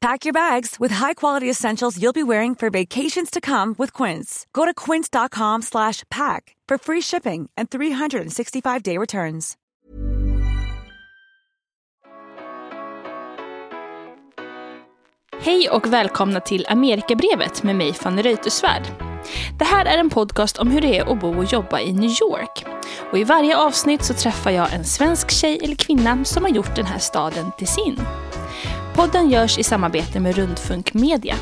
Pack your bags with high-quality essentials you'll be wearing for vacations to come with Quince. Go to quince.com slash pack for free shipping and 365-day returns. Hej och välkomna till Amerikabrevet med mig Fanny Reuterswärd. Det här är en podcast om hur det är att bo och jobba i New York. Och I varje avsnitt så träffar jag en svensk tjej eller kvinna som har gjort den här staden till sin. Podden görs i samarbete med Rundfunk Media.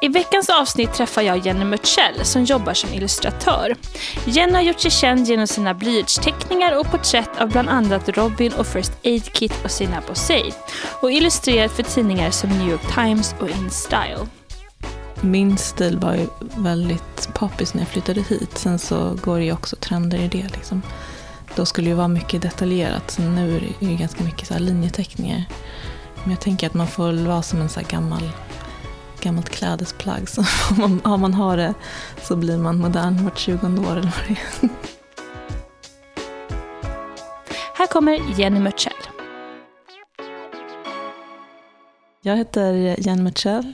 I veckans avsnitt träffar jag Jenny Mörtsell som jobbar som illustratör. Jenny har gjort sig känd genom sina blyertsteckningar och porträtt av bland annat Robin och First Aid Kit och Sina Posey och illustrerat för tidningar som New York Times och In Style. Min stil var ju väldigt poppis när jag flyttade hit. Sen så går det ju också trender i det. Liksom. Då skulle det ju vara mycket detaljerat. Sen nu är det ju ganska mycket så här linjeteckningar. Men jag tänker att man får vara som en så gammal, gammalt klädesplagg. Så om man, om man har det så blir man modern vart tjugonde år eller vad det är. Här kommer Jenny Mörtsell. Jag heter Jen Mitchell.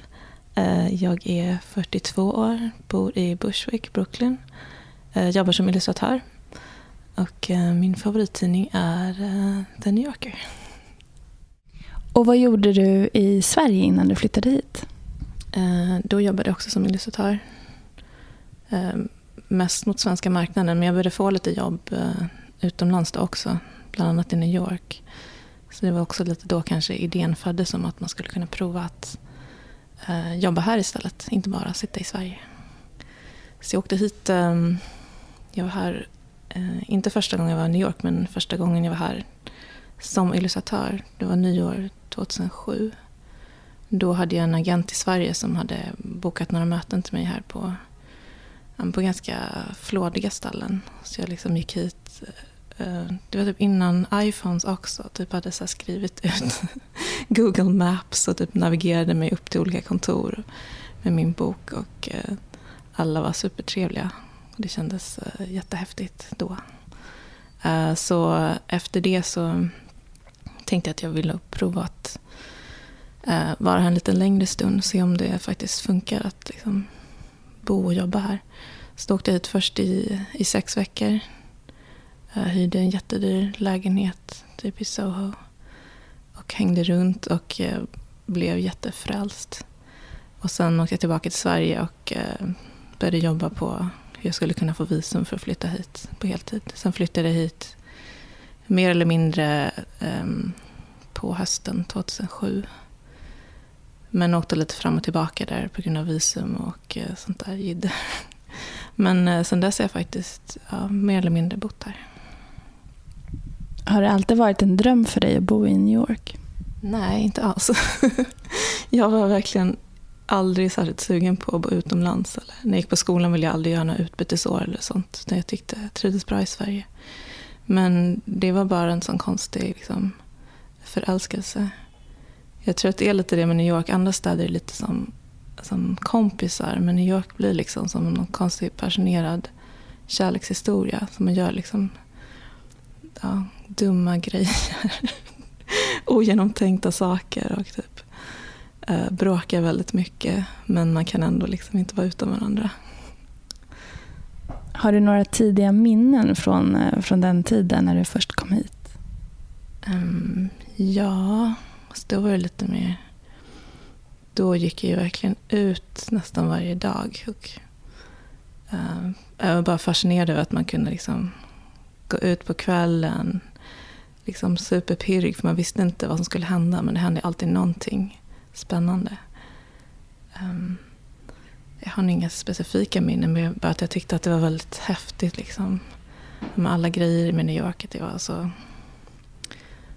Eh, Jag är 42 år, bor i Bushwick, Brooklyn. Eh, Jobbar som illustratör. Och eh, min favorittidning är The New Yorker. Och vad gjorde du i Sverige innan du flyttade hit? Eh, Då jobbade jag också som illustratör. Eh, Mest mot svenska marknaden, men jag började få lite jobb eh, utomlands då också. Bland annat i New York. Så det var också lite då kanske idén föddes om att man skulle kunna prova att eh, jobba här istället. Inte bara sitta i Sverige. Så jag åkte hit. Eh, jag var här, eh, inte första gången jag var i New York, men första gången jag var här som illustratör. Det var nyår 2007. Då hade jag en agent i Sverige som hade bokat några möten till mig här på, på ganska flådiga ställen. Så jag liksom gick hit. Eh, det var typ innan iPhones också. Typ hade så skrivit ut Google Maps och typ navigerade mig upp till olika kontor med min bok. Och eh, alla var supertrevliga. Det kändes eh, jättehäftigt då. Så efter det så tänkte jag att jag ville prova att eh, vara här en lite längre stund. och Se om det faktiskt funkar att liksom bo och jobba här. Så då åkte jag hit först i, i sex veckor. Jag hyrde en jättedyr lägenhet typ i Soho. Och hängde runt och eh, blev jättefrälst. Och sen åkte jag tillbaka till Sverige och eh, började jobba på hur jag skulle kunna få visum för att flytta hit på heltid. Sen flyttade jag hit mer eller mindre ehm, på hösten 2007. Men åkte lite fram och tillbaka där på grund av visum och eh, sånt där jidder. Men eh, sen dess har jag faktiskt ja, mer eller mindre bott här. Har det alltid varit en dröm för dig att bo i New York? Nej, inte alls. jag var verkligen aldrig särskilt sugen på att bo utomlands. Eller, när jag gick på skolan ville jag aldrig göra några utbytesår eller sånt. Jag tyckte jag trivdes bra i Sverige. Men det var bara en sån konstig liksom, förälskelse. Jag tror att det är lite det med New York. Andra städer är lite som, som kompisar. Men New York blir liksom som en konstig passionerad kärlekshistoria. Som man gör liksom ja, dumma grejer. Ogenomtänkta saker och typ eh, bråkar väldigt mycket. Men man kan ändå liksom inte vara utan varandra. Har du några tidiga minnen från, eh, från den tiden när du först kom hit? Um, ja, alltså, då var det lite mer... Då gick jag ju verkligen ut nästan varje dag. Och, eh, jag var bara fascinerad över att man kunde liksom gå ut på kvällen. Liksom superpirrig för man visste inte vad som skulle hända men det hände alltid någonting spännande. Um, jag har inga specifika minnen men bara att jag tyckte att det var väldigt häftigt. Liksom. Med alla grejer med New York. Att det var så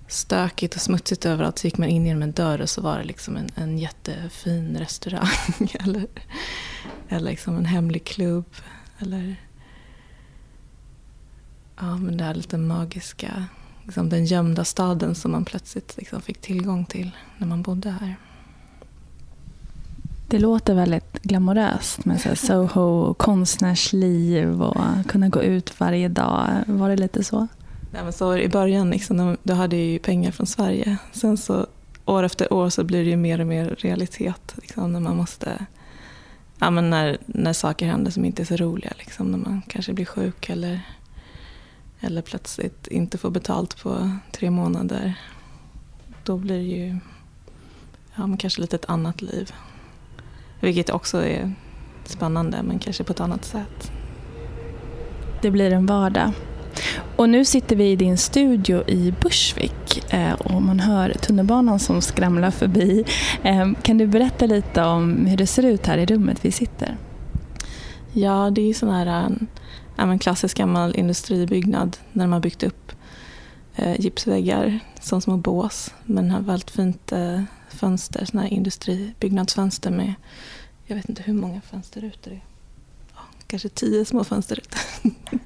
stökigt och smutsigt överallt. Så gick man in genom en dörr och så var det liksom en, en jättefin restaurang. eller eller liksom en hemlig klubb. Eller ja, men det här lite magiska. Liksom den gömda staden som man plötsligt liksom fick tillgång till när man bodde här. Det låter väldigt glamoröst med så Soho, konstnärsliv och kunna gå ut varje dag. Var det lite så? Nej, men så I början liksom, då hade jag ju pengar från Sverige. Sen så år efter år så blir det ju mer och mer realitet. Liksom, när man måste ja, men när, när saker händer som inte är så roliga. Liksom, när man kanske blir sjuk eller, eller plötsligt inte får betalt på tre månader. Då blir det ju ja, men kanske lite ett annat liv. Vilket också är spännande, men kanske på ett annat sätt. Det blir en vardag. Och nu sitter vi i din studio i Bushwick eh, och man hör tunnelbanan som skramlar förbi. Eh, kan du berätta lite om hur det ser ut här i rummet vi sitter? Ja, det är sån här en klassisk gammal industribyggnad när de har byggt upp eh, gipsväggar som små bås. Men har väldigt fint eh, fönster, såna här industribyggnadsfönster med, jag vet inte hur många fönsterrutor det är. kanske tio små fönsterrutor. Um,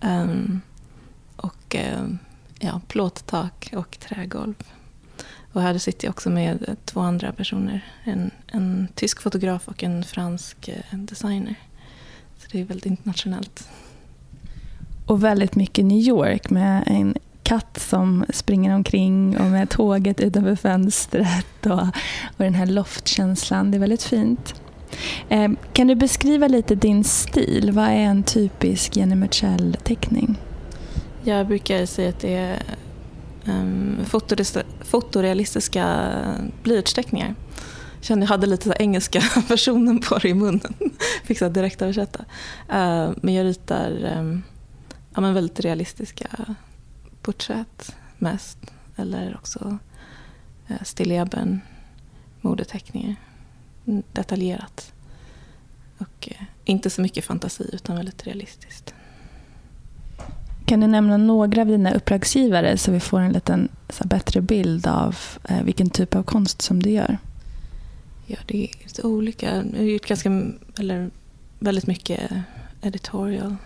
ehm, och um, ja, plåttak och trägolv. Och här sitter jag också med två andra personer. En, en tysk fotograf och en fransk eh, designer. Så det är väldigt internationellt. Och väldigt mycket New York med en katt som springer omkring och med tåget utanför fönstret och, och den här loftkänslan. Det är väldigt fint. Eh, kan du beskriva lite din stil? Vad är en typisk Jenny Mitchell-teckning? Jag brukar säga att det är um, fotorealistiska blyertsteckningar. Jag kände jag hade lite så engelska versionen på det i munnen. Fick så direkt översätta. Uh, men jag ritar um, ja, men väldigt realistiska porträtt mest. Eller också uh, stilleben, modeteckningar detaljerat. Och eh, inte så mycket fantasi utan väldigt realistiskt. Kan du nämna några av dina uppdragsgivare så vi får en liten bättre bild av eh, vilken typ av konst som du gör? Ja, det är lite olika. Jag har gjort ganska, eller väldigt mycket editorial.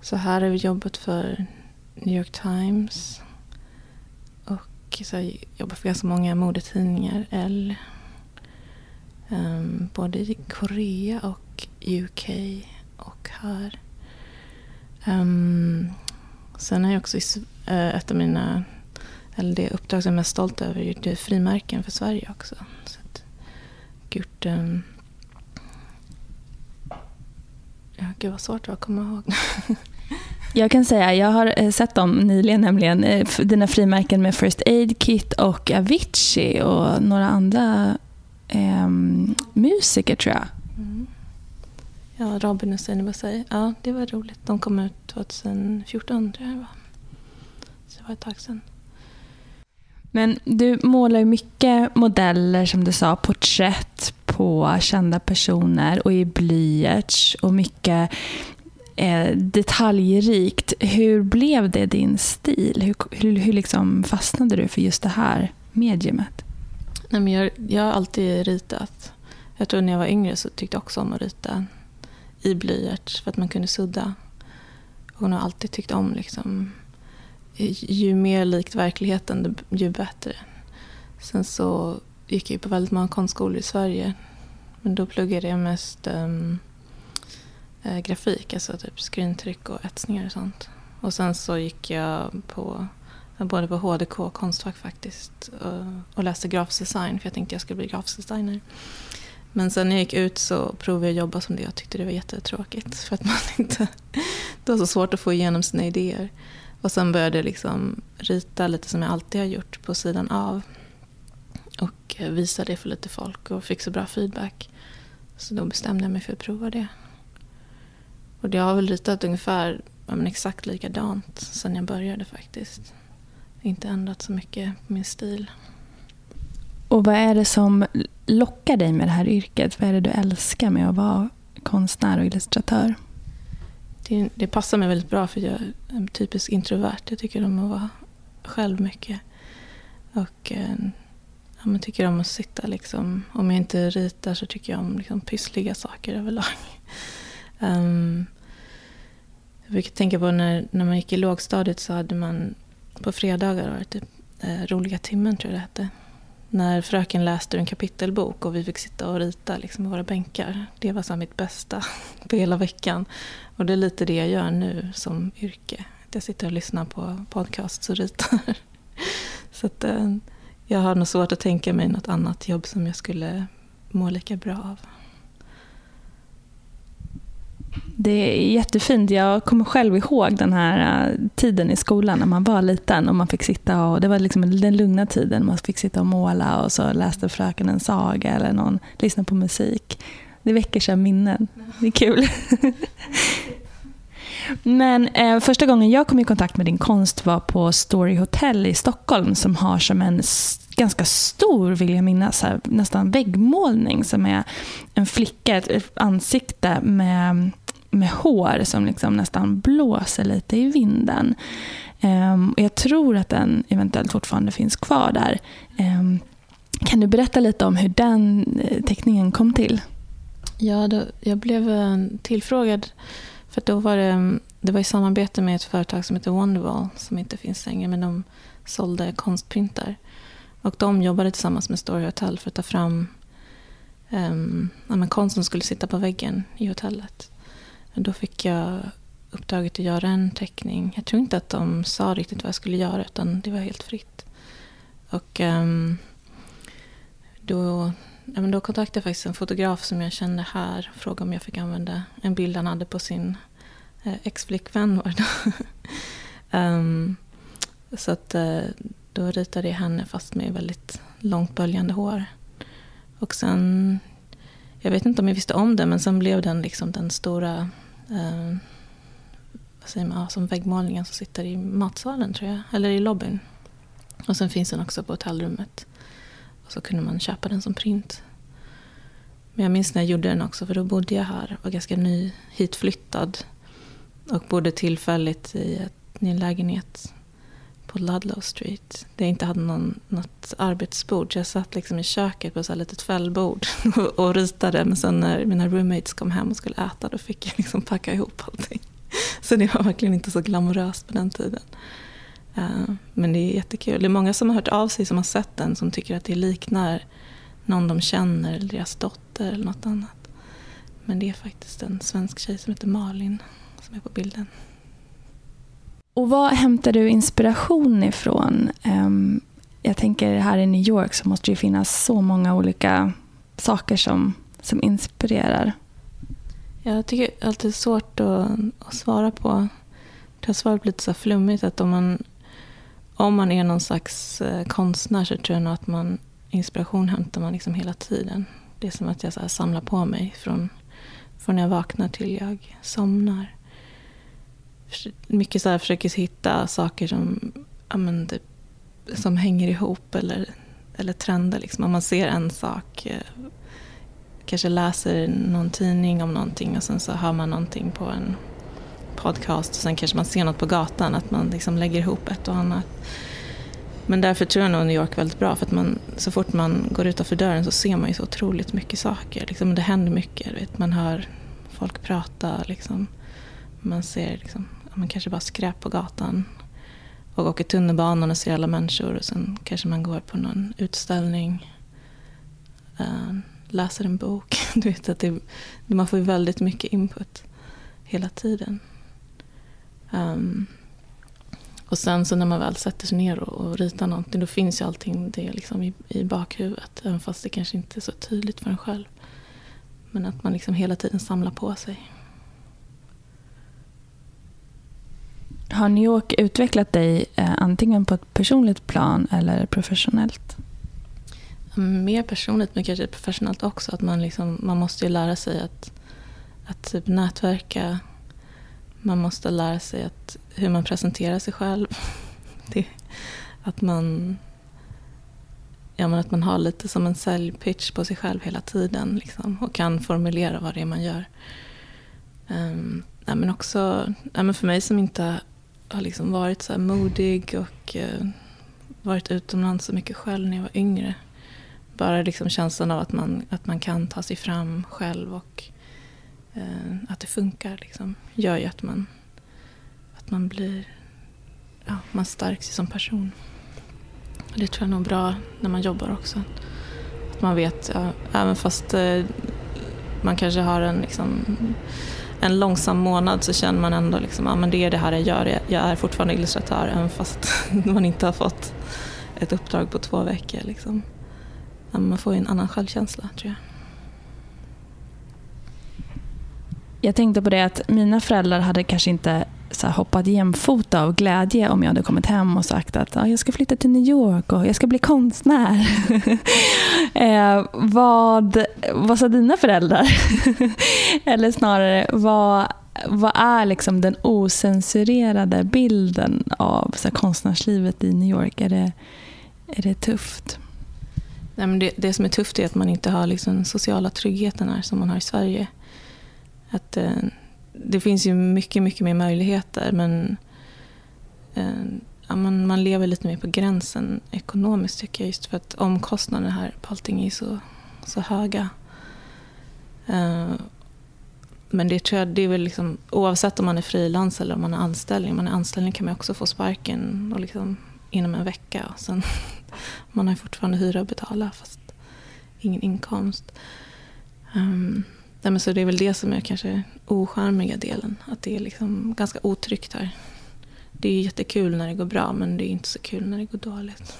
Så här har vi jobbat för New York Times. Och så har jag jobbat för ganska många modetidningar. Elle, Um, både i Korea och UK och här. Um, sen har jag också uh, ett av mina, eller det uppdrag som jag är mest stolt över, gjort frimärken för Sverige också. Så att, gjort, um, ehm, ja, gud vad svårt det var att komma ihåg. Jag kan säga, jag har eh, sett dem nyligen nämligen, eh, dina frimärken med First Aid Kit och Avicii och några andra eh, musiker tror jag. Mm. Ja, Robin Hussein Basay. Ja, det var roligt. De kom ut 2014 tror jag det var. Så det var ett tag sedan. Men du målar ju mycket modeller, som du sa, porträtt på kända personer och i blyerts och mycket eh, detaljrikt. Hur blev det din stil? Hur, hur, hur liksom fastnade du för just det här mediumet? Nej, men jag, jag har alltid ritat. Jag tror när jag var yngre så tyckte jag också om att rita i blyerts för att man kunde sudda. Hon har alltid tyckt om liksom, ju mer likt verkligheten ju bättre. Sen så gick jag på väldigt många konstskolor i Sverige. Men då pluggade jag mest um, eh, grafik, alltså typ skrintryck och etsningar och sånt. Och sen så gick jag på både på HDK och Konstfack faktiskt. Eh, och läste grafisk design för jag tänkte jag skulle bli grafisk designer. Men sen när jag gick ut så provade jag att jobba som det. Jag tyckte det var jättetråkigt. För att man inte, det var så svårt att få igenom sina idéer. Och sen började jag liksom rita lite som jag alltid har gjort på sidan av. Och eh, visa det för lite folk och fick så bra feedback. Så då bestämde jag mig för att prova det. Och jag har väl ritat ungefär ja, men exakt likadant sen jag började faktiskt. Inte ändrat så mycket på min stil. Och vad är det som lockar dig med det här yrket? Vad är det du älskar med att vara konstnär och illustratör? Det, det passar mig väldigt bra för jag är en typisk introvert. Jag tycker om att vara själv mycket. Och eh, ja, men tycker om att sitta liksom. Om jag inte ritar så tycker jag om liksom, pyssliga saker överlag um, jag brukar tänka på när, när man gick i lågstadiet så hade man på fredagar var det typ eh, roliga timmen tror jag det hette. När fröken läste ur en kapitelbok och vi fick sitta och rita liksom, våra bänkar. Det var så mitt bästa på hela veckan. Och det är lite det jag gör nu som yrke. Jag sitter och lyssnar på podcasts och ritar. Så att, eh, jag har nog svårt att tänka mig något annat jobb som jag skulle må lika bra av. Det är jättefint. Jag kommer själv ihåg den här äh, tiden i skolan när man var liten och man fick sitta och, det var liksom den lugna tiden. Man fick sitta och måla och så läste fröken en saga eller någon lyssnade på musik. Det väcker sig minnen. Det är kul. Men eh, första gången jag kom i kontakt med din konst var på Story Hotel i Stockholm som har som en ganska stor, vill jag minnas, här, nästan väggmålning som är en flicka, ett ansikte med, med hår som liksom nästan blåser lite i vinden. Um, och jag tror att den eventuellt fortfarande finns kvar där. Um, kan du berätta lite om hur den eh, teckningen kom till? Ja, då, jag blev eh, tillfrågad för då var det, det var i samarbete med ett företag som heter Wonderwall som inte finns längre men de sålde konstprintar. Och de jobbade tillsammans med Story Hotel för att ta fram um, ja, konst som skulle sitta på väggen i hotellet. Då fick jag uppdraget att göra en teckning. Jag tror inte att de sa riktigt vad jag skulle göra utan det var helt fritt. Och um, då, ja, då kontaktade jag faktiskt en fotograf som jag kände här och frågade om jag fick använda en bild han hade på sin eh, ex-flickvän. um, så att eh, då ritade jag henne fast med väldigt långt böljande hår. Och sen, jag vet inte om jag visste om det, men sen blev den liksom den stora eh, vad säger man, som väggmålningen som sitter i matsalen tror jag, eller i lobbyn. Och sen finns den också på hotellrummet. Och så kunde man köpa den som print. Men jag minns när jag gjorde den också, för då bodde jag här, var ganska ny, hitflyttad. Och bodde tillfälligt i, ett, i en lägenhet på Ludlow Street. Där jag inte hade någon, något arbetsbord. Så jag satt liksom i köket på ett litet fällbord och, och ritade. Men sen när mina roommates kom hem och skulle äta då fick jag liksom packa ihop allting. Så det var verkligen inte så glamoröst på den tiden. Uh, men det är jättekul. Det är många som har hört av sig som har sett den som tycker att det liknar någon de känner eller deras dotter eller något annat. Men det är faktiskt en svensk tjej som heter Malin som är på bilden. Och vad hämtar du inspiration ifrån? Um, jag tänker här i New York så måste det finnas så många olika saker som, som inspirerar. Jag tycker det är alltid svårt att, att svara på. Det har svarat lite så flummigt att om man, om man är någon slags eh, konstnär så tror jag nog att man, inspiration hämtar man liksom hela tiden. Det är som att jag så samlar på mig från, från när jag vaknar till jag somnar mycket så här försöker hitta saker som, ja, men typ, som hänger ihop eller, eller trender. Liksom. Om man ser en sak, eh, kanske läser någon tidning om någonting och sen så hör man någonting på en podcast och sen kanske man ser något på gatan, att man liksom lägger ihop ett och annat. Men därför tror jag nog New York är väldigt bra, för att man, så fort man går utanför dörren så ser man ju så otroligt mycket saker. Liksom, det händer mycket, vet. man hör folk prata, liksom. man ser liksom, man kanske bara skräp på gatan och åker tunnelbanan och ser alla människor och sen kanske man går på någon utställning, uh, läser en bok. Du vet att det, man får väldigt mycket input hela tiden. Um, och sen så när man väl sätter sig ner och, och ritar någonting då finns ju allting det liksom i, i bakhuvudet. Även fast det kanske inte är så tydligt för en själv. Men att man liksom hela tiden samlar på sig. Har New York utvecklat dig eh, antingen på ett personligt plan eller professionellt? Mm, mer personligt men kanske professionellt också. Att man, liksom, man måste ju lära sig att, att typ nätverka man måste lära sig att, hur man presenterar sig själv. Det, att man ja, men att man har lite som en säljpitch på sig själv hela tiden liksom, och kan formulera vad det är man gör. Ehm, um, ja, men också ja, men för mig som inte har liksom varit så modig och eh, varit utomlands så mycket själv när jag var yngre. Bara liksom känslan av att man, att man kan ta sig fram själv och eh, att det funkar liksom, gör ju att man, att man blir ja, man stärks som person. Det tror jag är nog bra när man jobbar också. Att man vet, ja, även fast eh, man kanske har en, liksom, en långsam månad så känner man ändå liksom, ja, men det är det här jag gör. Jag är fortfarande illustratör även fast man inte har fått ett uppdrag på två veckor. Liksom. Man får ju en annan självkänsla tror jag. Jag tänkte på det att mina föräldrar hade kanske inte så här, hoppat jämfota av glädje om jag hade kommit hem och sagt att ah, jag ska flytta till New York och jag ska bli konstnär. eh, vad, vad sa dina föräldrar? Eller snarare, vad, vad är liksom den osensurerade bilden av så här, konstnärslivet i New York? Är det, är det tufft? Nej, men det, det som är tufft är att man inte har liksom den sociala tryggheten här som man har i Sverige. Att... Eh, det finns ju mycket, mycket mer möjligheter men eh, ja, man, man lever lite mer på gränsen ekonomiskt tycker jag just för att omkostnaderna här på allting är så, så höga. Eh, men det tror jag, det är väl liksom, oavsett om man är frilans eller om man är anställd. Om man är anställd kan man också få sparken och liksom, inom en vecka. Och sen, man har fortfarande hyra att betala fast ingen inkomst. Um, Nej, men så det är väl det som är kanske ocharmiga delen. Att det är liksom ganska otryggt här. Det är jättekul när det går bra men det är inte så kul när det går dåligt.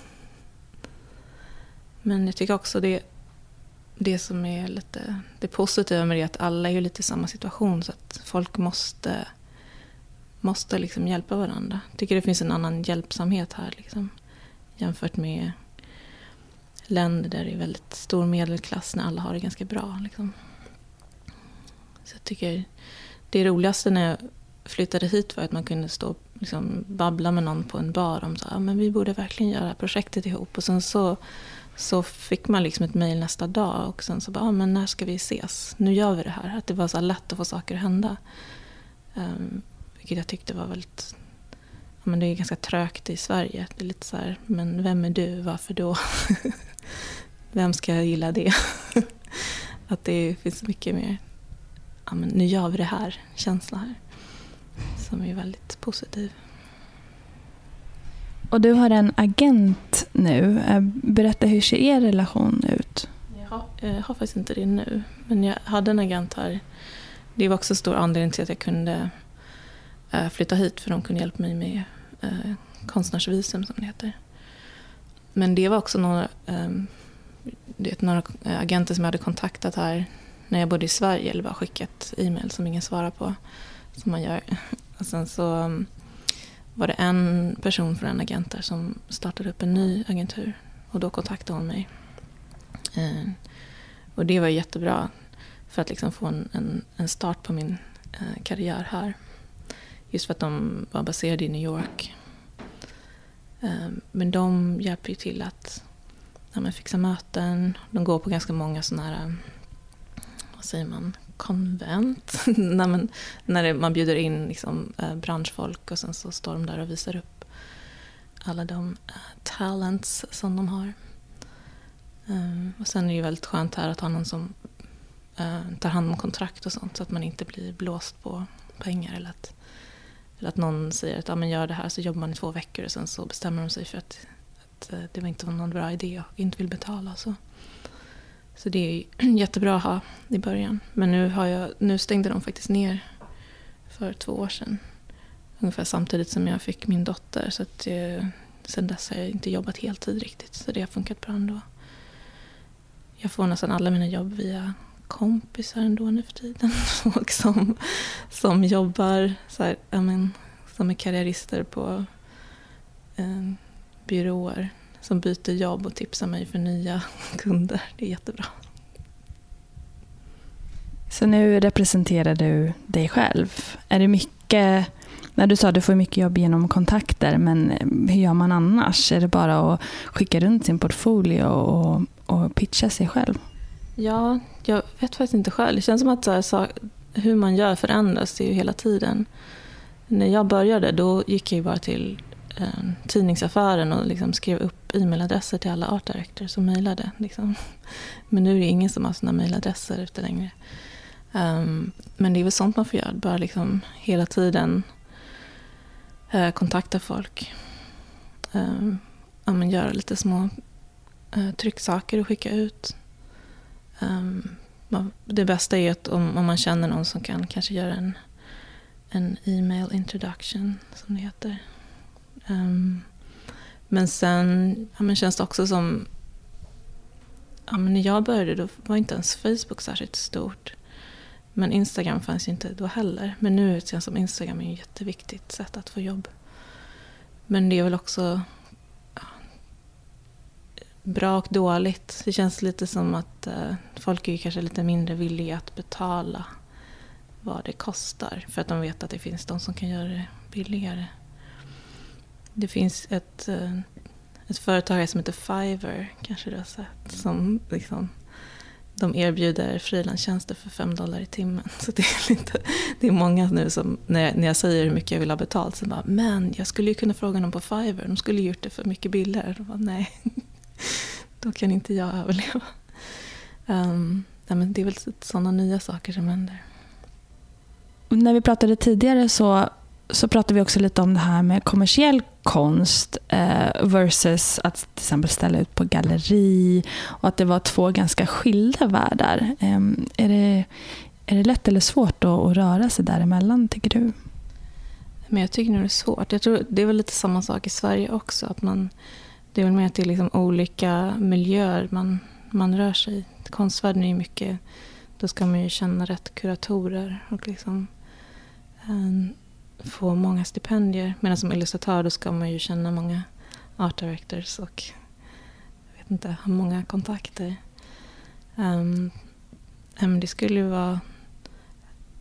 Men jag tycker också det, det som är lite det positiva med det är att alla är lite i samma situation så att folk måste, måste liksom hjälpa varandra. Jag tycker det finns en annan hjälpsamhet här liksom, jämfört med länder där det är väldigt stor medelklass när alla har det ganska bra. Liksom. Så jag tycker det roligaste när jag flyttade hit var att man kunde stå och liksom babbla med någon på en bar om att ah, vi borde verkligen göra det här projektet ihop. Och sen så, så fick man liksom ett mejl nästa dag och sen så bara, ah, men när ska vi ses? Nu gör vi det här. Att det var så lätt att få saker att hända. Um, vilket jag tyckte var väldigt ja, men det är ganska trögt i Sverige. Det är lite så här, men vem är du? Varför då? vem ska jag gilla det? att det finns mycket mer ja, men nu gör vi det här, känsla här. Som är väldigt positiv. Och du har en agent nu. Eh, berätta, hur ser er relation ut? Jag har, jag har faktiskt inte det nu. Men jag hade en agent här. Det var också en stor anledning till att jag kunde eh, flytta hit. För de kunde hjälpa mig med eh, konstnärsvisum som det heter. Men det var också några, det några agenter som jag hade kontaktat här när jag bodde i Sverige eller bara skickat e-mail som ingen svarar på. Som man gör. Och sen så mm, var det en person från en agent där som startade upp en ny agentur. Och då kontaktade hon mig. Eh, och det var jättebra för att liksom få en, en, en start på min eh, karriär här. Just för att de var baserade i New York. Eh, men de hjälper ju till att ja, fixa möten. De går på ganska många sådana här vad säger man, konvent. när man, när det, man bjuder in liksom, eh, branschfolk och sen så står de där och visar upp alla de eh, talents som de har. Eh, och sen är det ju väldigt skönt här att ha någon som eh, tar hand om kontrakt och sånt så att man inte blir blåst på pengar. Eller att, eller att någon säger att ja, men gör det här så jobbar man i två veckor och sen så bestämmer de sig för att, att eh, det var inte var någon bra idé och inte vill betala. Så. Så det är jättebra att ha i början. Men nu, har jag, nu stängde de faktiskt ner för två år sedan. Ungefär samtidigt som jag fick min dotter. Så att, eh, sen dess har jag inte jobbat heltid riktigt. Så det har funkat bra ändå. Jag får nästan alla mina jobb via kompisar ändå nu för tiden. Folk som, som jobbar, så här, men, som är karriärister på eh, byråer som byter jobb och tipsar mig för nya kunder. Det är jättebra. Så nu representerar du dig själv. Är det mycket när du sa att du får mycket jobb genom kontakter, men hur gör man annars? Är det bara att skicka runt sin portfolio och, och pitcha sig själv? Ja, jag vet faktiskt inte själv. Det känns som att så här, hur man gör förändras ju hela tiden. När jag började då gick jag bara till eh, tidningsaffären och liksom skrev upp e-mailadresser till alla art directors som mejlade. Liksom. Men nu är det ingen som har sådana mejladresser ute längre. Um, men det är väl sånt man får göra, bara liksom hela tiden eh, kontakta folk. Um, ja, men göra lite små eh, trycksaker och skicka ut. Um, det bästa är att om, om, man känner någon som kan kanske göra en, en e-mail introduction, som det heter. Ehm, men sen ja, men känns det också som... Ja, men när jag började då var inte ens Facebook särskilt stort. Men Instagram fanns ju inte då heller. Men nu känns det som Instagram är ett jätteviktigt sätt att få jobb. Men det är väl också bra och dåligt. Det känns lite som att eh, folk är kanske lite mindre villiga att betala vad det kostar. För att de vet att det finns de som kan göra det billigare. Det finns ett, eh, ett företag som heter Fiverr, kanske du har sett, som liksom, de erbjuder frilanstjänster för fem dollar i timmen. Så det är, lite, det är många nu som, när jag, när jag säger hur mycket jag vill ha betalt, så bara, men jag skulle ju kunna fråga någon på Fiverr, de skulle gjort det för mycket billigare. Bara, nej, då kan inte jag överleva. Um, nej, men det är väl typ sådana nya saker som händer. När vi pratade tidigare så, så pratade vi också lite om det här med kommersiell konst eh, versus att till exempel ställa ut på galleri och att det var två ganska skilda världar. Eh, är, det, är det lätt eller svårt att, att röra sig däremellan, tycker du? Men jag tycker nog det är svårt. Jag tror det är väl lite samma sak i Sverige också. Att man, det är väl mer att det är liksom olika miljöer man, man rör sig i. Konstvärlden är ju mycket, då ska man ju känna rätt kuratorer och liksom um, få många stipendier. Medan som illustratör då ska man ju känna många art directors och jag vet inte, ha många kontakter. Um, det skulle ju vara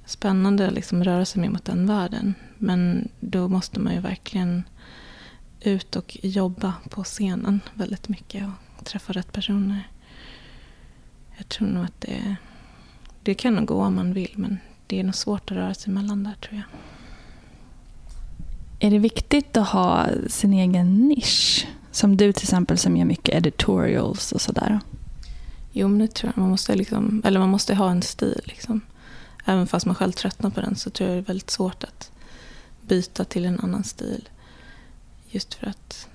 spännande att liksom röra sig mer mot den världen. Men då måste man ju verkligen ut och jobba på scenen väldigt mycket och träffa rätt personer. Jag tror nog att det, det kan nog gå om man vill men det är nog svårt att röra sig mellan där tror jag. Är det viktigt att ha sin egen nisch? Som du till exempel som gör mycket editorials och sådär. Jo, men det tror jag. Man måste, liksom, eller man måste ha en stil. Liksom. Även fast man själv tröttnar på den så tror jag det är väldigt svårt att byta till en annan stil. Just för att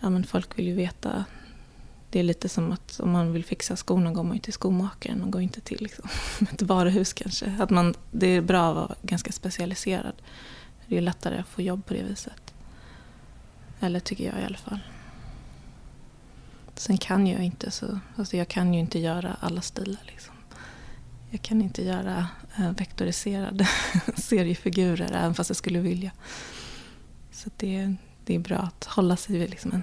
ja, men folk vill ju veta. Det är lite som att om man vill fixa skorna går man ju till skomakaren. Man går inte till liksom, ett varuhus kanske. Att man, det är bra att vara ganska specialiserad. Det är lättare att få jobb på det viset. Eller tycker jag i alla fall. Sen kan jag inte så, alltså jag kan ju inte göra alla stilar. Liksom. Jag kan inte göra eh, vektoriserade seriefigurer även fast jag skulle vilja. Så det, det är bra att hålla sig vid liksom en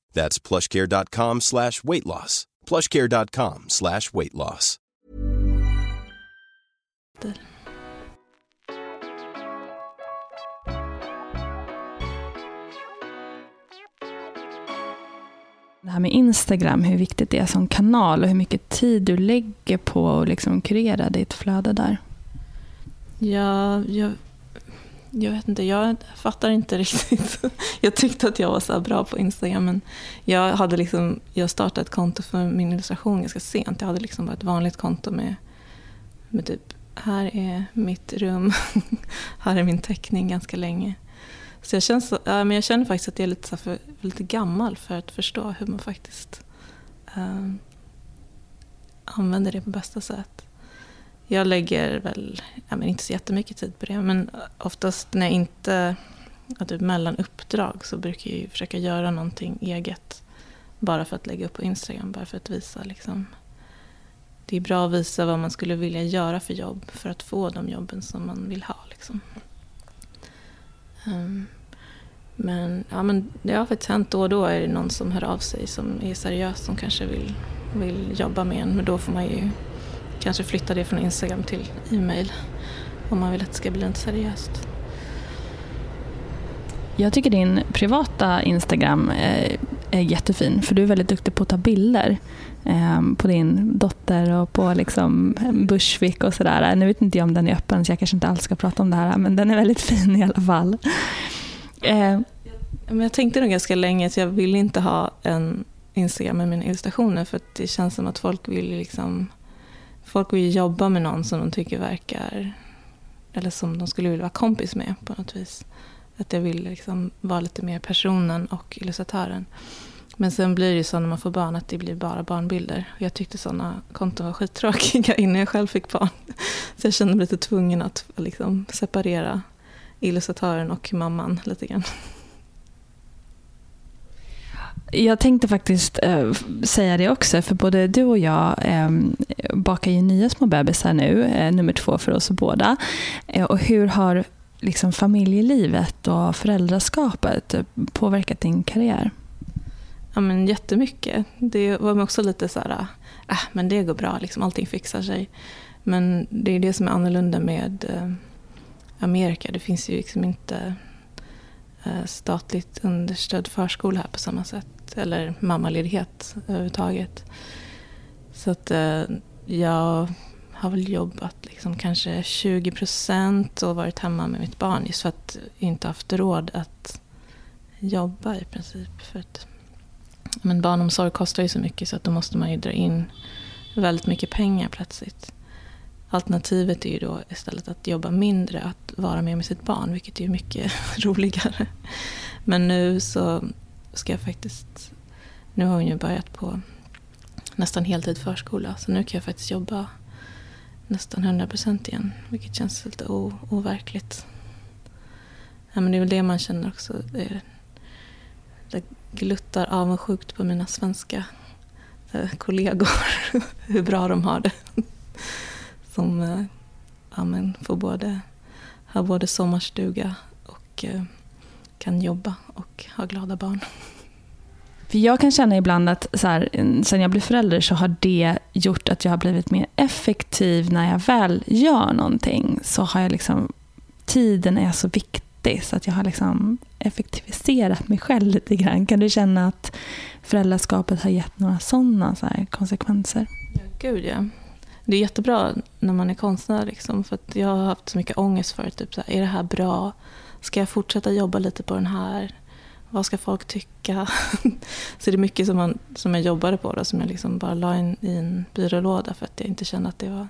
That's plushcare.com slash weight loss. plushcare.com slash weight loss. Det här med Instagram, hur viktigt det är som kanal och hur mycket tid du lägger på att liksom kurera ditt flöde där. Ja, jag, jag vet inte, jag fattar inte riktigt. Jag tyckte att jag var så bra på Instagram, men jag, hade liksom, jag startade ett konto för min illustration ganska sent. Jag hade liksom bara ett vanligt konto med, med typ, här är mitt rum, här är min teckning ganska länge. Så jag, känner, ja, men jag känner faktiskt att jag är lite, så för, lite gammal för att förstå hur man faktiskt um, använder det på bästa sätt. Jag lägger väl, ja, men inte så jättemycket tid på det, men oftast när jag inte, ja, typ mellan uppdrag så brukar jag försöka göra någonting eget. Bara för att lägga upp på Instagram, bara för att visa liksom. Det är bra att visa vad man skulle vilja göra för jobb för att få de jobben som man vill ha. Liksom. Um, men, ja, men det har faktiskt hänt då och då är det någon som hör av sig som är seriös som kanske vill, vill jobba med en. Men då får man ju kanske flytta det från Instagram till e-mail om man vill att det ska bli lite seriöst. Jag tycker din privata Instagram är, är jättefin för du är väldigt duktig på att ta bilder eh, på din dotter och på liksom Bushwick och sådär. Nu vet inte jag om den är öppen så jag kanske inte alls ska prata om det här men den är väldigt fin i alla fall. Eh. jag tänkte nog ganska länge att jag vill inte ha en Instagram med mina illustrationer för det känns som att folk vill liksom folk vill jobba med någon som de tycker verkar, eller som de skulle vilja vara kompis med på något vis. Att jag vill liksom vara lite mer personen och illustratören. Men sen blir det ju så när man får barn att det blir bara barnbilder. Jag tyckte sådana konton var skittråkiga innan jag själv fick barn. Så jag kände mig lite tvungen att liksom separera illustratören och mamman lite grann. Jag tänkte faktiskt eh, säga det också, för både du och jag eh, bakar ju nya små bebisar nu, eh, nummer två för oss båda. Eh, och hur har liksom, familjelivet och föräldraskapet påverkat din karriär? Ja, men jättemycket. Det var också lite så här, äh, äh, men det går bra, liksom, allting fixar sig. Men det är det som är annorlunda med eh, Amerika. Det finns ju liksom inte Eh, statligt understödd förskola här på samma sätt eller mammaledighet överhuvudtaget. Så att eh, jag har väl jobbat liksom kanske 20 procent och varit hemma med mitt barn just för att inte haft råd att jobba i princip. För att, men barnomsorg kostar ju så mycket så att då måste man ju dra in väldigt mycket pengar plötsligt. Alternativet är ju då istället att jobba mindre, att vara mer med sitt barn, vilket är mycket roligare. Men nu så ska jag faktiskt... Nu har hon ju börjat på nästan heltid förskola så nu kan jag faktiskt jobba nästan 100 procent igen. Vilket känns lite overkligt. Ja, men det är väl det man känner också. Det, det gluttar avundsjukt på mina svenska eh, kollegor. hur bra de har det. Som eh, ja, men får både, har både sommarstuga och eh, kan jobba och ha glada barn. För jag kan känna ibland att så här, sen jag blev förälder så har det gjort att jag har blivit mer effektiv när jag väl gör någonting. Så har jag liksom, tiden är så viktig så att jag har liksom effektiviserat mig själv lite grann. Kan du känna att föräldraskapet har gett några sådana så konsekvenser? Ja, gud ja. Det är jättebra när man är konstnär. Liksom, för jag har haft så mycket ångest för typ, så här, är det här bra? Ska jag fortsätta jobba lite på den här? Vad ska folk tycka? så det är mycket som, man, som jag jobbade på då, som jag liksom bara la in i en byrålåda för att jag inte kände att det var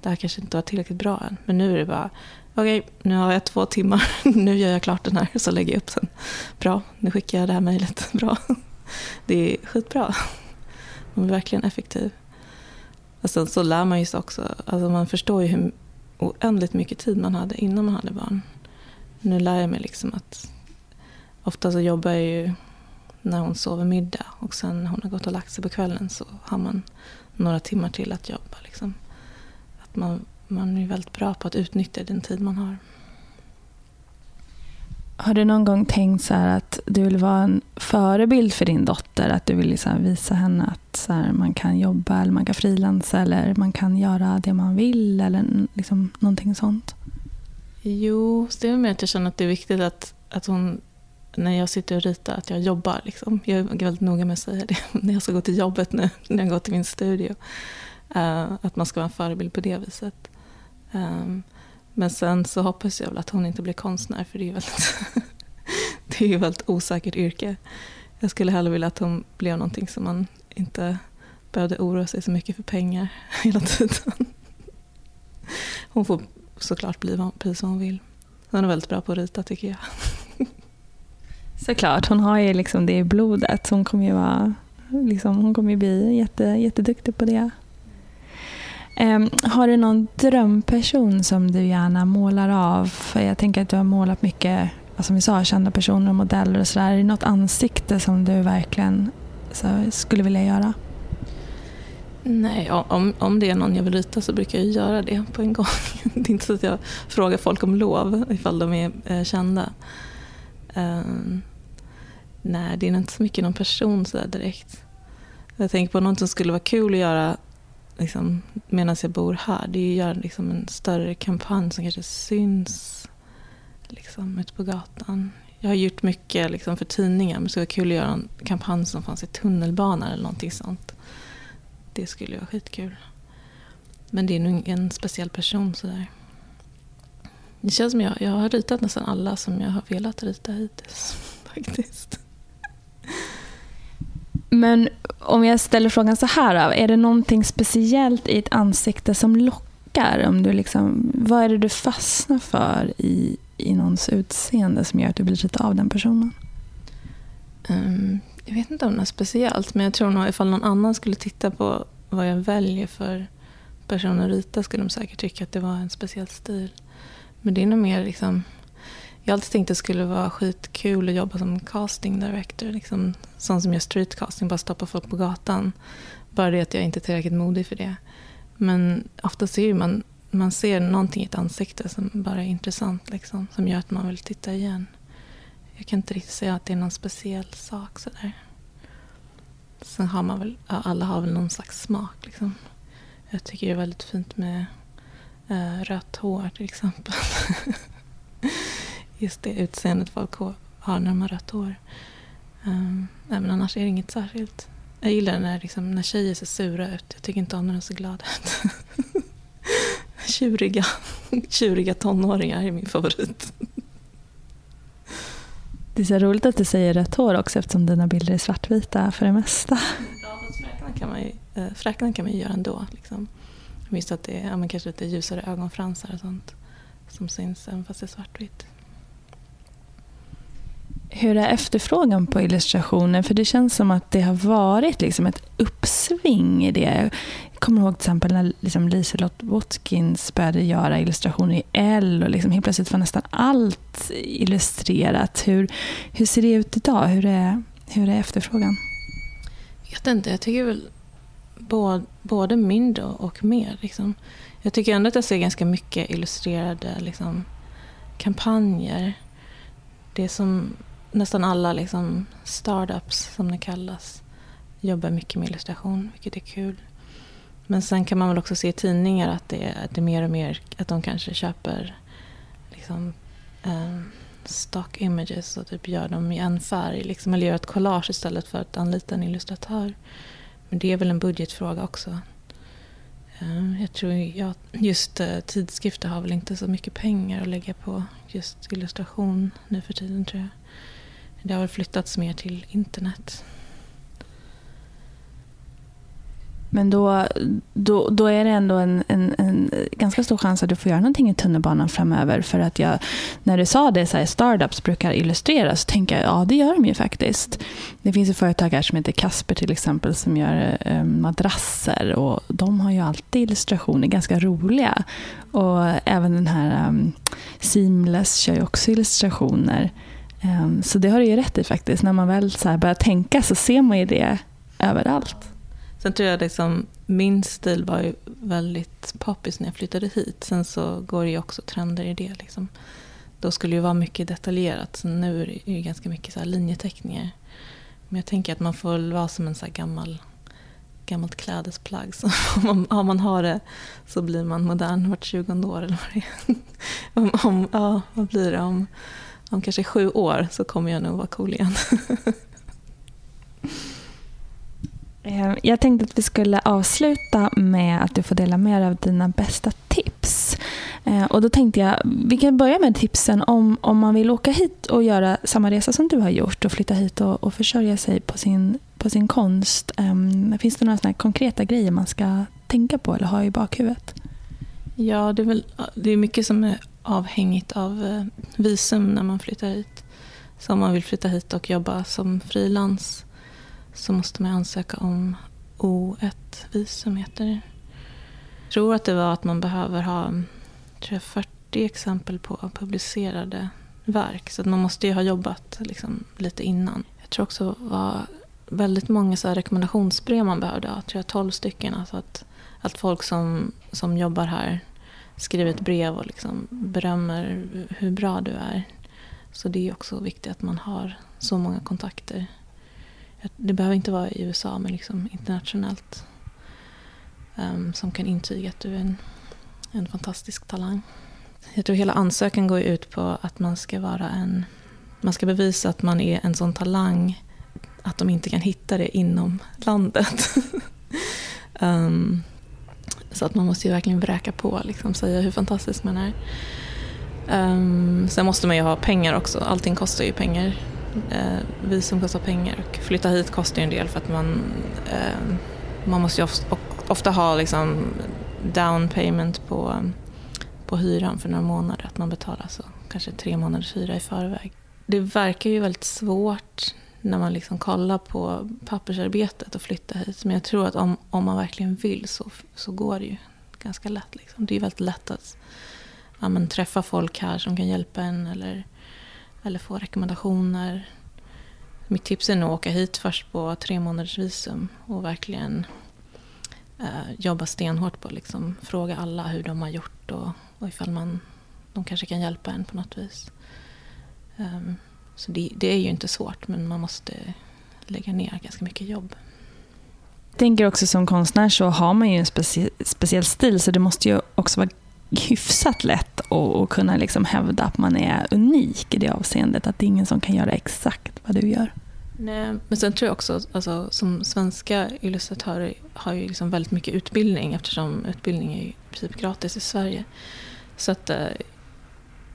det här kanske inte var tillräckligt bra än. Men nu är det bara, okej, okay, nu har jag två timmar, nu gör jag klart den här, så lägger jag upp den. Bra, nu skickar jag det här mejlet. Bra. Det är skitbra. Man blir verkligen effektiv. Och sen så lär man ju sig också, alltså man förstår ju hur oändligt mycket tid man hade innan man hade barn. Nu lär jag mig liksom att ofta så jobbar jag ju när hon sover middag och sen när hon har gått och lagt sig på kvällen så har man några timmar till att jobba. Liksom. Att man, man är väldigt bra på att utnyttja den tid man har. Har du någon gång tänkt så att du vill vara en förebild för din dotter? Att du vill liksom visa henne att så här, man kan jobba eller man kan frilansa eller man kan göra det man vill eller liksom någonting sånt? Jo, det är mer att jag känner att det är viktigt att, att hon, när jag sitter och ritar, att jag jobbar. Liksom. Jag är väldigt noga med att säga det när jag ska gå till jobbet nu, när jag går till min studio. Uh, att man ska vara en förebild på det viset. Um, men sen så hoppas jag väl att hon inte blir konstnär för det är väldigt, det är ju ett väldigt osäkert yrke. Jag skulle hellre vilja att hon blev någonting som man inte behövde oroa sig så mycket för pengar hela tiden. Hon får såklart bli precis som hon vill. Hon är väldigt bra på att rita tycker jag. Såklart, hon har ju liksom det i blodet. Hon kommer ju, vara, liksom, hon kommer ju bli jätte, jätteduktig på det. Ehm, har du någon drömperson som du gärna målar av? För jag tänker att du har målat mycket, som vi sa, kända personer och modeller och sådär. Är det något ansikte som du verkligen skulle vilja göra? Nej, om, om det är någon jag vill rita så brukar jag göra det på en gång. Det är inte så att jag frågar folk om lov ifall de är eh, kända. Um, nej, det är inte så mycket någon person så direkt. Jag tänker på något som skulle vara kul att göra liksom, medan jag bor här. Det är att göra liksom, en större kampanj som kanske syns liksom, ute på gatan. Jag har gjort mycket liksom, för tidningar men det skulle vara kul att göra en kampanj som fanns i tunnelbanan eller någonting sånt. Det skulle vara skitkul. Men det är nog ingen speciell person sådär. Det känns som jag, jag har ritat nästan alla som jag har velat rita hittills. Faktiskt. Men om jag ställer frågan så här, är det någonting speciellt i ett ansikte som lockar? Om du liksom, vad är det du fastnar för i, i någons utseende som gör att du vill rita av den personen? Um, jag vet inte om det är speciellt, men jag tror nog ifall någon annan skulle titta på vad jag väljer för person att rita skulle de säkert tycka att det var en speciell stil. Men det är nog mer liksom jag har alltid tänkt att det skulle vara skitkul att jobba som casting director. Liksom, sån som gör streetcasting, bara stoppa folk på gatan. Bara det att jag inte är tillräckligt modig för det. Men ofta ser man, man ser någonting i ett ansikte som bara är intressant. Liksom, som gör att man vill titta igen. Jag kan inte riktigt säga att det är någon speciell sak sådär. Sen har man väl, alla har väl någon slags smak. Liksom. Jag tycker det är väldigt fint med äh, rött hår till exempel. just det utseendet folk har när de har rött hår. Um, men annars är det inget särskilt. Jag gillar när, liksom, när tjejer ser sura ut. Jag tycker inte om när de ser glada ut. tjuriga, tjuriga tonåringar är min favorit. Det är så roligt att du säger rött hår också eftersom dina bilder är svartvita för det mesta. Ja, fräknar kan man ju, äh, fräknar kan man ju göra ändå. Liksom. Visst att det är ja, kanske lite ljusare ögonfransar och sånt som syns även fast det är svartvitt. Hur är efterfrågan på illustrationer? För det känns som att det har varit liksom ett uppsving i det. Jag kommer ihåg till exempel när liksom Liselott Watkins började göra illustrationer i L och liksom helt plötsligt var nästan allt illustrerat. Hur, hur ser det ut idag? Hur är, hur är efterfrågan? Jag vet inte, jag tycker väl både, både mindre och mer. Liksom. Jag tycker ändå att jag ser ganska mycket illustrerade liksom, kampanjer. Det som nästan alla liksom startups, som det kallas, jobbar mycket med illustration, vilket är kul. Men sen kan man väl också se i tidningar att det är, att det är mer och mer att de kanske köper liksom, um, stock images och typ gör dem i en färg. Liksom, eller gör ett collage istället för att anlita en illustratör. Men det är väl en budgetfråga också. Um, jag tror jag, just uh, tidskrifter har väl inte så mycket pengar att lägga på just illustration nu för tiden tror jag. Det har väl flyttats mer till internet. Men då, då, då är det ändå en, en, en, ganska stor chans att du får göra någonting i tunnelbanan framöver. För att jag, när du sa det, så här, startups brukar illustrera, så tänker jag ja det gör de ju faktiskt. Det finns ett företag här som heter Kasper till exempel som gör eh, madrasser. Och de har ju alltid illustrationer, ganska roliga. Och även den här um, Seamless kör ju också illustrationer. Ehm, så det har du ju rätt i faktiskt. När man väl så börjar tänka så ser man ju det överallt. Sen tror jag liksom, min stil var ju väldigt poppis när jag flyttade hit. Sen så går det ju också trender i det. Liksom. Då skulle det ju vara mycket detaljerat. Så nu är det ju ganska mycket så här linjeteckningar. Men jag tänker att man får vara som en så gammal gammalt klädesplagg. Så om man, om man har det så blir man modern vart tjugonde år. Eller vad, det är. om, om, ja, vad blir det? Om, om kanske sju år så kommer jag nog vara cool igen. Eh, jag tänkte att vi skulle avsluta med att du får dela med dig av dina bästa tips. Eh, och då tänkte jag, vi kan börja med tipsen om, om man vill åka hit och göra samma resa som du har gjort och flytta hit och, och försörja sig på sin, på sin konst. Um, finns det några såna konkreta grejer man ska tänka på eller ha i bakhuvudet? Ja, det är, väl, det är mycket som är avhängigt av eh, visum när man flyttar hit. Så om man vill flytta hit och jobba som frilans så måste man ansöka om O1-visum heter det. Jag tror att det var att man behöver ha tror jag, 40 exempel på publicerade verk. Så att man måste ju ha jobbat liksom, lite innan. Jag tror också det var väldigt många så rekommendationsbrev man behövde ha. Tror jag 12 stycken. Alltså att, att folk som, som jobbar här skriver ett brev och liksom berömmer hur bra du är. Så det är också viktigt att man har så många kontakter det behöver inte vara i USA men liksom internationellt. Um, som kan intyga att du är en, en fantastisk talang. Jag tror hela ansökan går ut på att man ska vara en... Man ska bevisa att man är en sån talang att de inte kan hitta det inom landet. um, så att man måste ju verkligen vräka på, liksom, säga hur fantastisk man är. Um, sen måste man ju ha pengar också. Allting kostar ju pengar. Uh, visum kostar pengar och flytta hit kostar ju en del för att man, uh, man måste ju ofta, ofta ha liksom down payment på, på hyran för några månader. Att man betalar så kanske tre månaders hyra i förväg. Det verkar ju väldigt svårt när man liksom kollar på pappersarbetet och flytta hit. Men jag tror att om, om man verkligen vill så, så går det ju ganska lätt. Liksom. Det är väldigt lätt att ja, men, träffa folk här som kan hjälpa en eller eller få rekommendationer. Mitt tips är nog att åka hit först på tre månaders visum och verkligen eh, jobba stenhårt på att liksom fråga alla hur de har gjort och, och ifall man, de kanske kan hjälpa en på något vis. Um, så det, det, är ju inte svårt men man måste lägga ner ganska mycket jobb. Jag tänker också som konstnär så har man ju en specie, speciell stil så det måste ju också vara hyfsat lätt att kunna liksom hävda att man är unik i det avseendet. Att det är ingen som kan göra exakt vad du gör. Nej, men sen tror jag också alltså, som svenska illustratörer har ju liksom väldigt mycket utbildning eftersom utbildning är i princip gratis i Sverige. Så att eh,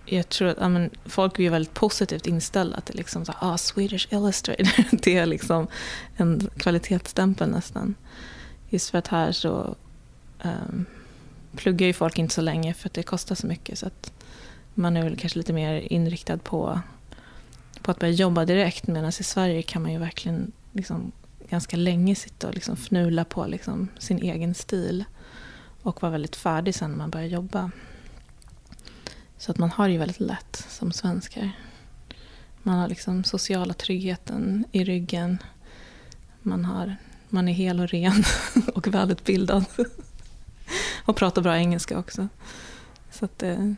jag tror att ja, men, folk är väldigt positivt inställda till liksom, så, ah, Swedish Illustrator. det är liksom en kvalitetsstämpel nästan. Just för att här så um, pluggar ju folk inte så länge för att det kostar så mycket. Så att man är väl kanske lite mer inriktad på, på att börja jobba direkt. Medan i Sverige kan man ju verkligen liksom ganska länge sitta och liksom fnula på liksom sin egen stil. Och vara väldigt färdig sen när man börjar jobba. Så att man har det ju väldigt lätt som svenskar. Man har liksom sociala tryggheten i ryggen. Man, har, man är hel och ren och välutbildad och pratar bra engelska också. Så att, eh,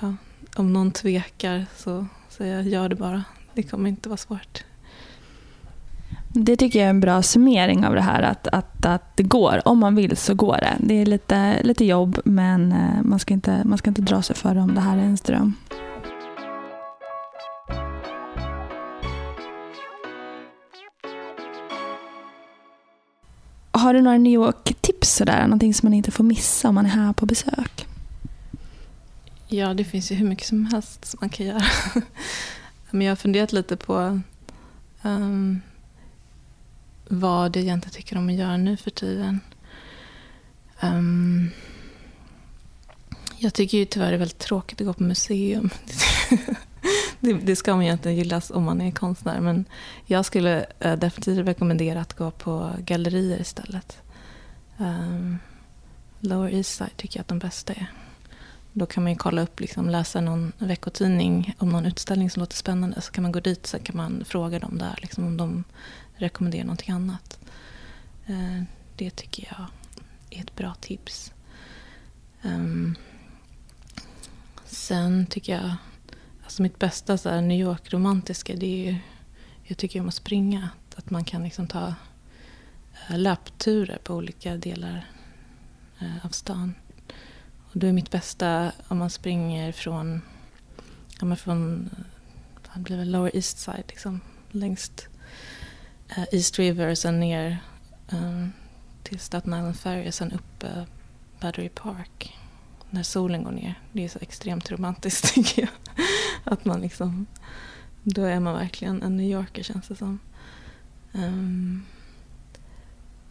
ja, om någon tvekar så säger jag gör det bara. Det kommer inte vara svårt. Det tycker jag är en bra summering av det här. Att, att, att det går. Om man vill så går det. Det är lite, lite jobb men eh, man ska, inte, man ska inte dra sig för det om det här är ens dröm. Har du några New York-tips sådär? Någonting som man inte får missa om man är här på besök? Ja, det finns ju hur mycket som helst som man kan göra. Men jag har funderat lite på um, vad jag egentligen tycker om att göra nu för tiden. Um, jag tycker ju tyvärr det är väldigt tråkigt att gå på museum. det, det ska man ju inte gillas om man är konstnär. Men jag skulle uh, definitivt rekommendera att gå på gallerier istället. Um, Lower East Side tycker jag att de bästa är. Då kan man ju kolla upp, liksom, läsa någon veckotidning om någon utställning som låter spännande. Så kan man gå dit sen kan man fråga dem där liksom, om de rekommendera någonting annat. Eh, det tycker jag är ett bra tips. Ehm, sen tycker jag, alltså mitt bästa så här, New York-romantiska, det är ju, jag tycker om att springa. Att man kan liksom ta eh, löpturer på olika delar eh, av stan. Och då är mitt bästa om man springer från, ja, men från det blir väl Lower East Side, liksom, längst Eh, East River och sen ner um, till Staten Island Ferry och sen upp uh, Battery Park när solen går ner. Det är så extremt romantiskt tycker jag. Att man liksom, då är man verkligen en New Yorker känns det som. Um,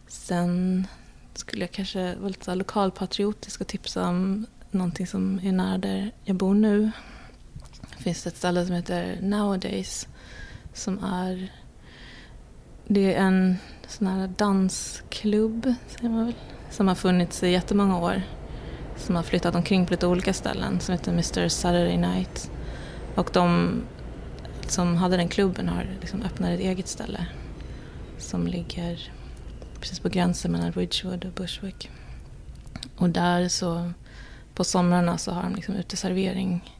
sen skulle jag kanske vara lite lokalpatriotisk och tipsa om någonting som är nära där jag bor nu. Det finns ett ställe som heter Nowadays som är det är en sån här dansklubb, säger man väl, som har funnits i jättemånga år. Som har flyttat omkring på lite olika ställen, som heter Mr Saturday Night. Och de som hade den klubben har liksom öppnat ett eget ställe som ligger precis på gränsen mellan Ridgewood och Bushwick. Och där så, på somrarna så har de liksom uteservering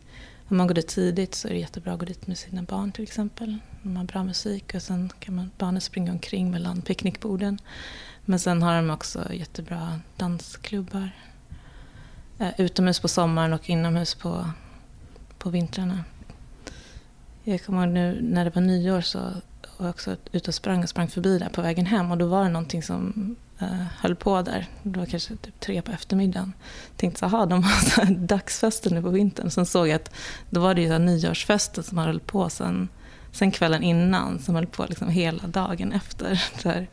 om man går dit tidigt så är det jättebra att gå dit med sina barn till exempel. De har bra musik och sen kan man, barnen springa omkring mellan picknickborden. Men sen har de också jättebra dansklubbar. Eh, utomhus på sommaren och inomhus på, på vintrarna. Jag kommer ihåg nu när det var nyår så var jag också ute och sprang och sprang förbi där på vägen hem och då var det någonting som eh, höll på där. Det var kanske typ tre på eftermiddagen. Jag Tänkte så här, de har dagsfester nu på vintern. Sen såg jag att då var det ju nyårsfesten som höll på sen, sen kvällen innan. Som höll på liksom hela dagen efter. Där,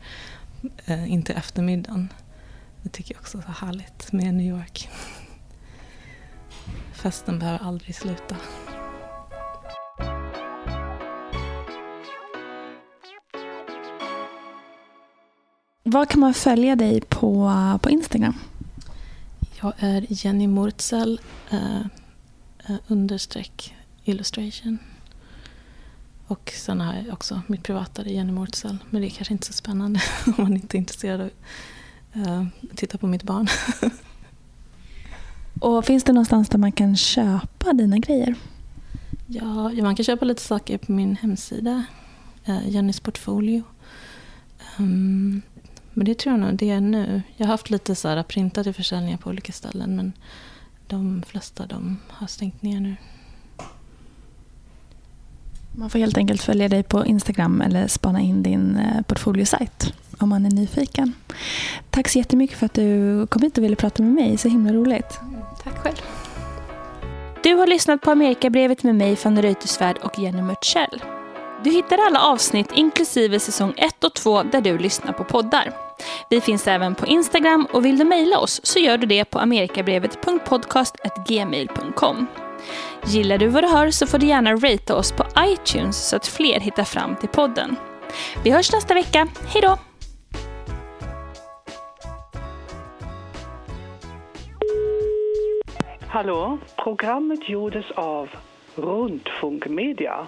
eh, in till eftermiddagen. Det tycker jag också är så härligt med New York. Festen behöver aldrig sluta. Var kan man följa dig på, på Instagram? Jag är Jenny Murtzel eh, understreck illustration. Och sen har jag också mitt privata, Jenny Murtzel. Men det är kanske inte så spännande om man inte är intresserad av att eh, titta på mitt barn. Och Finns det någonstans där man kan köpa dina grejer? Ja, man kan köpa lite saker på min hemsida, eh, Jennys portfolio. Um, men det tror jag nog det är nu. Jag har haft lite så här printade försäljningar på olika ställen men de flesta de har stängt ner nu. Man får helt enkelt följa dig på Instagram eller spana in din eh, portfoliosajt om man är nyfiken. Tack så jättemycket för att du kom hit och ville prata med mig. Så himla roligt. Tack själv. Du har lyssnat på Amerikabrevet med mig, Fanny Reuterswärd och Jenny Mörtsell. Du hittar alla avsnitt inklusive säsong 1 och 2 där du lyssnar på poddar. Vi finns även på Instagram och vill du mejla oss så gör du det på amerikabrevet.podcast.gmail.com. Gillar du vad du hör så får du gärna ratea oss på iTunes så att fler hittar fram till podden. Vi hörs nästa vecka. Hej då! Hallå, programmet gjordes av Rundfunk Media.